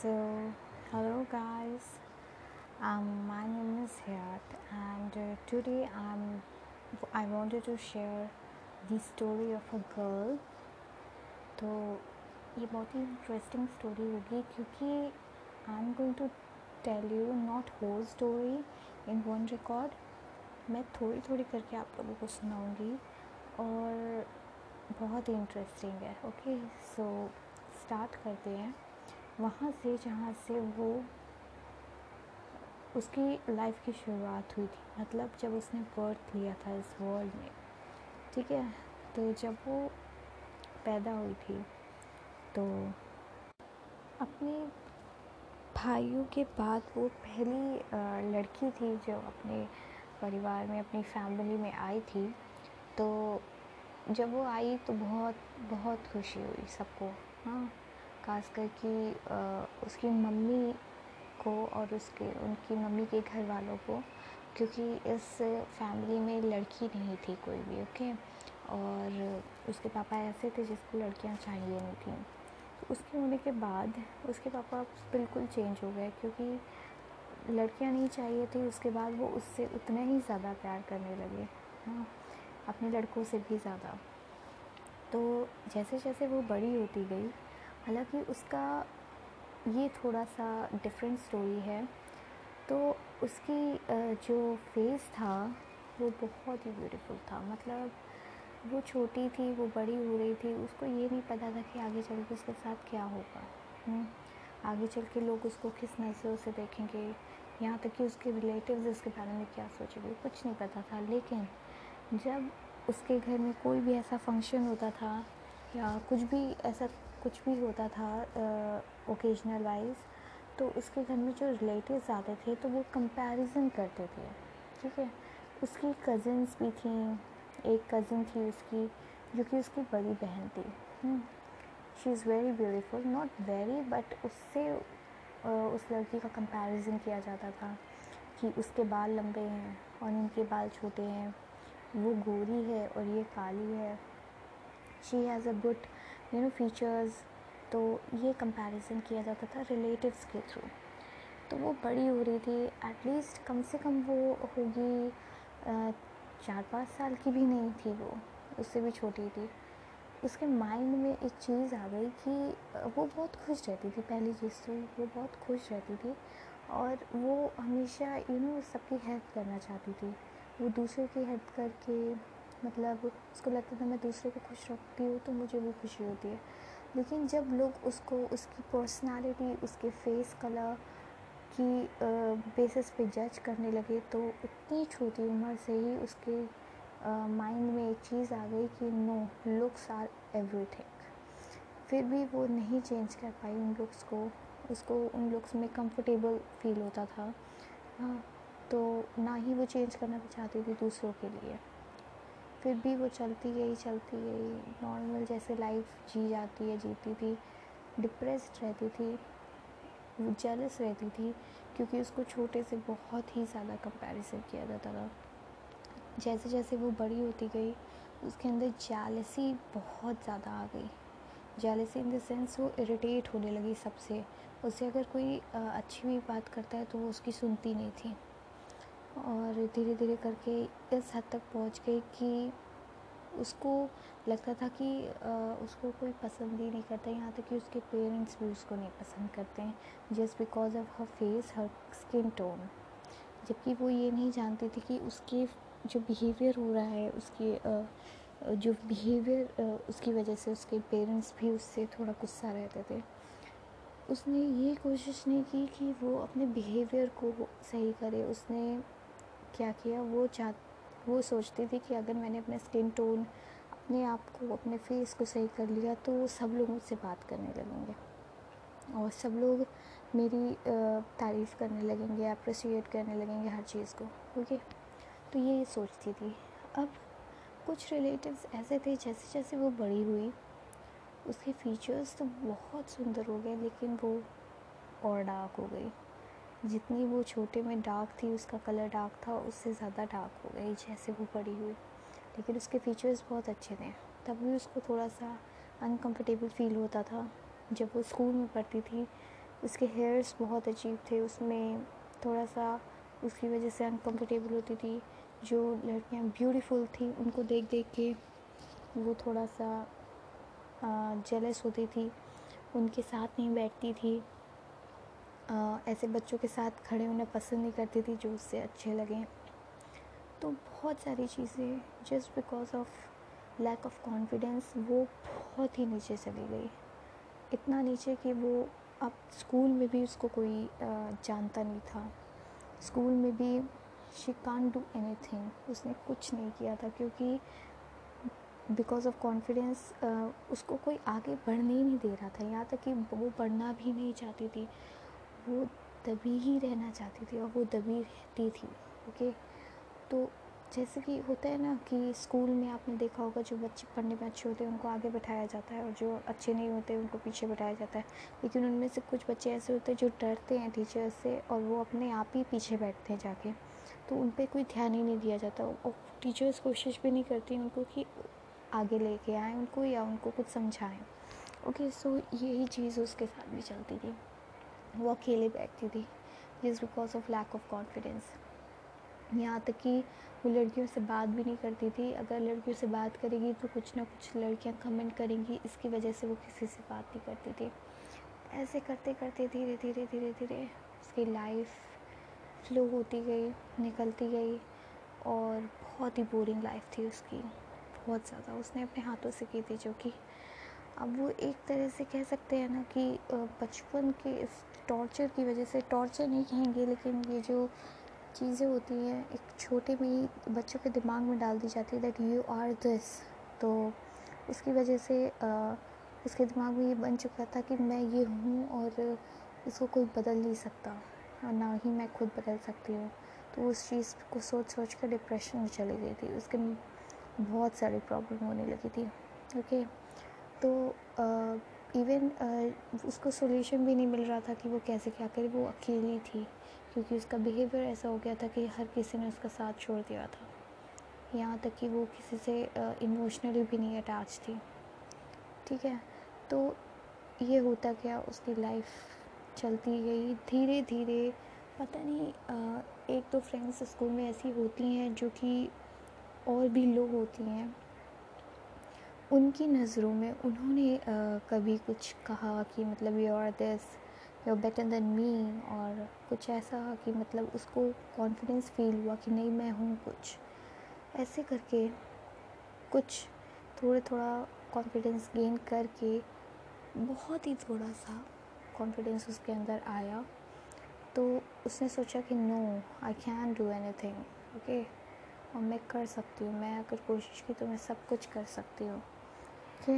So, hello guys, um, my name is Hayat, and uh, today I'm I wanted to share the story of a girl. तो ये बहुत ही interesting story होगी क्योंकि I am going to tell you not whole story in one record मैं थोड़ी थोड़ी करके आप लोगों को सुनाऊँगी और बहुत ही इंटरेस्टिंग है ओके सो स्टार्ट करते हैं। वहाँ से जहाँ से वो उसकी लाइफ की शुरुआत हुई थी मतलब जब उसने बर्थ लिया था इस वर्ल्ड में, ठीक है? तो जब वो पैदा हुई थी तो अपने भाइयों के बाद वो पहली लड़की थी जो अपने परिवार में, अपनी फैमिली में आई थी तो जब वो आई तो बहुत बहुत खुशी हुई सबको हाँ। खासकर कि उसकी मम्मी को और उसके, उनकी मम्मी के घर वालों को, क्योंकि इस फैमिली में लड़की नहीं थी कोई भी ओके और उसके पापा ऐसे थे जिसको लड़कियाँ चाहिए नहीं थी। तो उसके होने के बाद उसके पापा बिल्कुल चेंज हो गए, क्योंकि लड़कियाँ नहीं चाहिए थी, उसके बाद वो उससे उतना ही ज़्यादा प्यार करने लगे हाँ अपने लड़कों से भी ज़्यादा। तो जैसे जैसे वो बड़ी होती गई हालाँकि उसका ये थोड़ा सा डिफरेंट स्टोरी है। तो उसकी जो फेस था वो बहुत ही ब्यूटीफुल था। मतलब वो छोटी थी वो बड़ी हो रही थी उसको ये नहीं पता था कि आगे चल के उसके साथ क्या होगा। हम्म, आगे चल के लोग उसको किस नज़रों से देखेंगे यहाँ तक कि उसके रिलेटिव्स उसके बारे में क्या सोचेंगे कुछ नहीं पता था। लेकिन जब उसके घर में कोई भी ऐसा फ़ंक्शन होता था या कुछ भी ऐसा कुछ भी होता था ओकेजनल वाइज तो उसके घर में जो रिलेटिव्स आते थे तो वो कंपैरिजन करते थे, ठीक है? उसकी कज़न्स भी थी, एक कज़न थी उसकी, जो कि उसकी बड़ी बहन थी she is very beautiful not very but उससे उस लड़की का कंपैरिजन किया जाता था, कि उसके बाल लंबे हैं और इनके बाल छोटे हैं। वो गोरी है और ये काली है। She has a good you know features तो ये कंपैरिजन किया जाता था रिलेटिव्स के थ्रू तो वो बड़ी हो रही थी एटलीस्ट कम से कम वो होगी चार पाँच साल की भी नहीं थी वो, उससे भी छोटी थी। उसके माइंड में एक चीज़ आ गई कि वो बहुत खुश रहती थी पहली चीज़ तो वो बहुत खुश रहती थी और वो हमेशा यू नो सबकी हेल्प करना चाहती थी। वो दूसरे की हेल्प करके मतलब उसको लगता था मैं दूसरे को खुश रखती हूँ तो मुझे भी खुशी होती है। लेकिन जब लोग उसको, उसकी पर्सनालिटी उसके फेस कलर की बेसिस पे जज करने लगे तो इतनी छोटी उम्र से ही उसके माइंड में एक चीज़ आ गई कि नो लुक्स आर एवरीथिंग फिर भी वो नहीं चेंज कर पाई उन लुक्स को। उसको उन लुक्स में कंफर्टेबल फील होता था। हाँ तो ना ही वो चेंज करना चाहती थी दूसरों के लिए। फिर भी वो चलती गई चलती गई नॉर्मल जैसे लाइफ जी जाती है, जीती थी। डिप्रेस्ड रहती थी। जेलस रहती थी, क्योंकि उसको छोटे से बहुत ही ज़्यादा कंपैरिजन किया जाता था। जैसे जैसे वो बड़ी होती गई, उसके अंदर जेलसी बहुत ज़्यादा आ गई। जेलसी इन द सेंस वो इरिटेट होने लगी सबसे। उससे अगर कोई अच्छी भी बात करता है तो वो उसकी सुनती नहीं थी। और धीरे धीरे करके इस हद तक पहुँच गई कि उसको लगता था कि उसको कोई पसंद ही नहीं करता, यहाँ तक कि उसके पेरेंट्स भी उसको नहीं पसंद करते हैं just because of her face her skin tone जबकि वो ये नहीं जानती थी कि उसके जो बिहेवियर हो रहा है, उसकी जो बिहेवियर उसकी वजह से उसके पेरेंट्स भी उससे थोड़ा गुस्सा रहते थे। उसने ये कोशिश नहीं की कि वो अपने बिहेवियर को सही करे, उसने क्या किया, वो चाह, वो सोचती थी कि अगर मैंने अपने स्किन टोन अपने आप को, अपने फेस को सही कर लिया तो वो सब लोग मुझसे बात करने लगेंगे। और सब लोग मेरी तारीफ़ करने लगेंगे अप्रिसिएट करने लगेंगे हर चीज़ को ओके तो ये सोचती थी। अब कुछ रिलेटिव्स ऐसे थे, जैसे जैसे वो बड़ी हुई, उसके फीचर्स तो बहुत सुंदर हो गए, लेकिन वो और डार्क हो गई। जितनी वो छोटे में डार्क थी, उसका कलर डार्क था, उससे ज़्यादा डार्क हो गई जैसे वो बड़ी हुई। लेकिन उसके फीचर्स बहुत अच्छे थे। तब भी उसको थोड़ा सा अनकम्फर्टेबल फील होता था। जब वो स्कूल में पढ़ती थी, उसके हेयर्स बहुत अजीब थे। उसमें थोड़ा सा उसकी वजह से अनकम्फर्टेबल होती थी। जो लड़कियाँ ब्यूटीफुल थी, उनको देख देख के वो थोड़ा सा जेलस होती थी। उनके साथ नहीं बैठती थी। ऐसे बच्चों के साथ खड़े होना पसंद नहीं करती थी जो उससे अच्छे लगें। तो बहुत सारी चीज़ें just because of lack of confidence वो बहुत ही नीचे चली गई। इतना नीचे कि वो अब स्कूल में भी उसको कोई जानता नहीं था। स्कूल में भी she can't do anything उसने कुछ नहीं किया था क्योंकि बिकॉज़ ऑफ़ कॉन्फिडेंस उसको कोई आगे बढ़ने ही नहीं दे रहा था। यहाँ तक कि वो बढ़ना भी नहीं चाहती थी। वो दबी ही रहना चाहती थी और वो दबी रहती थी, ओके? तो जैसे कि होता है ना कि स्कूल में आपने देखा होगा जो बच्चे पढ़ने में अच्छे होते हैं, उनको आगे बैठाया जाता है और जो अच्छे नहीं होते उनको पीछे बैठाया जाता है। लेकिन उनमें से कुछ बच्चे ऐसे होते हैं जो डरते हैं टीचर्स से और वो अपने आप ही पीछे बैठते हैं जाके। तो उन पर कोई ध्यान ही नहीं दिया जाता और टीचर्स कोशिश भी नहीं करती उनको कि आगे लेके आएँ उनको या उनको कुछ समझाएँ, ओके? सो यही चीज़ उसके साथ भी चलती थी। वो अकेले बैठती थी just because of lack of confidence यहाँ तक कि वो लड़कियों से बात भी नहीं करती थी। अगर लड़कियों से बात करेगी तो कुछ ना कुछ लड़कियाँ कमेंट करेंगी, इसकी वजह से वो किसी से बात नहीं करती थी। ऐसे करते करते धीरे धीरे धीरे धीरे उसकी लाइफ फ्लो होती गई, निकलती गई और बहुत ही बोरिंग लाइफ थी उसकी। बहुत ज़्यादा उसने अपने हाथों से की थी जो कि। अब वो एक तरह से कह सकते हैं ना कि बचपन के इस टॉर्चर की वजह से टॉर्चर नहीं कहेंगे लेकिन ये जो चीज़ें होती हैं एक छोटे में ही बच्चों के दिमाग में डाल दी जाती है दैट यू आर दिस तो उसकी वजह से आ, उसके दिमाग में ये बन चुका था कि मैं ये हूँ और इसको कोई बदल नहीं सकता और ना ही मैं खुद बदल सकती हूँ। तो उस चीज़ को सोच सोच कर डिप्रेशन में चली गई थी। उसके बहुत सारी प्रॉब्लम होने लगी थी। ओके तो इवन उसको सोल्यूशन भी नहीं मिल रहा था कि वो कैसे क्या करे, वो अकेली थी। क्योंकि उसका बिहेवियर ऐसा हो गया था कि हर किसी ने उसका साथ छोड़ दिया था। यहाँ तक कि वो किसी से इमोशनली भी नहीं अटैच थी। ठीक है? तो ये होता गया उसकी लाइफ चलती गई। धीरे धीरे पता नहीं एक दो फ्रेंड्स स्कूल में ऐसी होती हैं जो कि और भी लो होती हैं। उनकी नज़रों में उन्होंने कभी कुछ कहा कि मतलब you are this you are better than me और कुछ ऐसा कि मतलब उसको कॉन्फिडेंस फील हुआ कि नहीं, मैं हूँ कुछ। ऐसे करके कुछ थोड़ा थोड़ा कॉन्फिडेंस गेन करके बहुत ही थोड़ा सा कॉन्फिडेंस उसके अंदर आया। तो उसने सोचा कि no I can do anything okay और मैं कर सकती हूँ, मैं अगर कोशिश की तो मैं सब कुछ कर सकती हूँ। ओके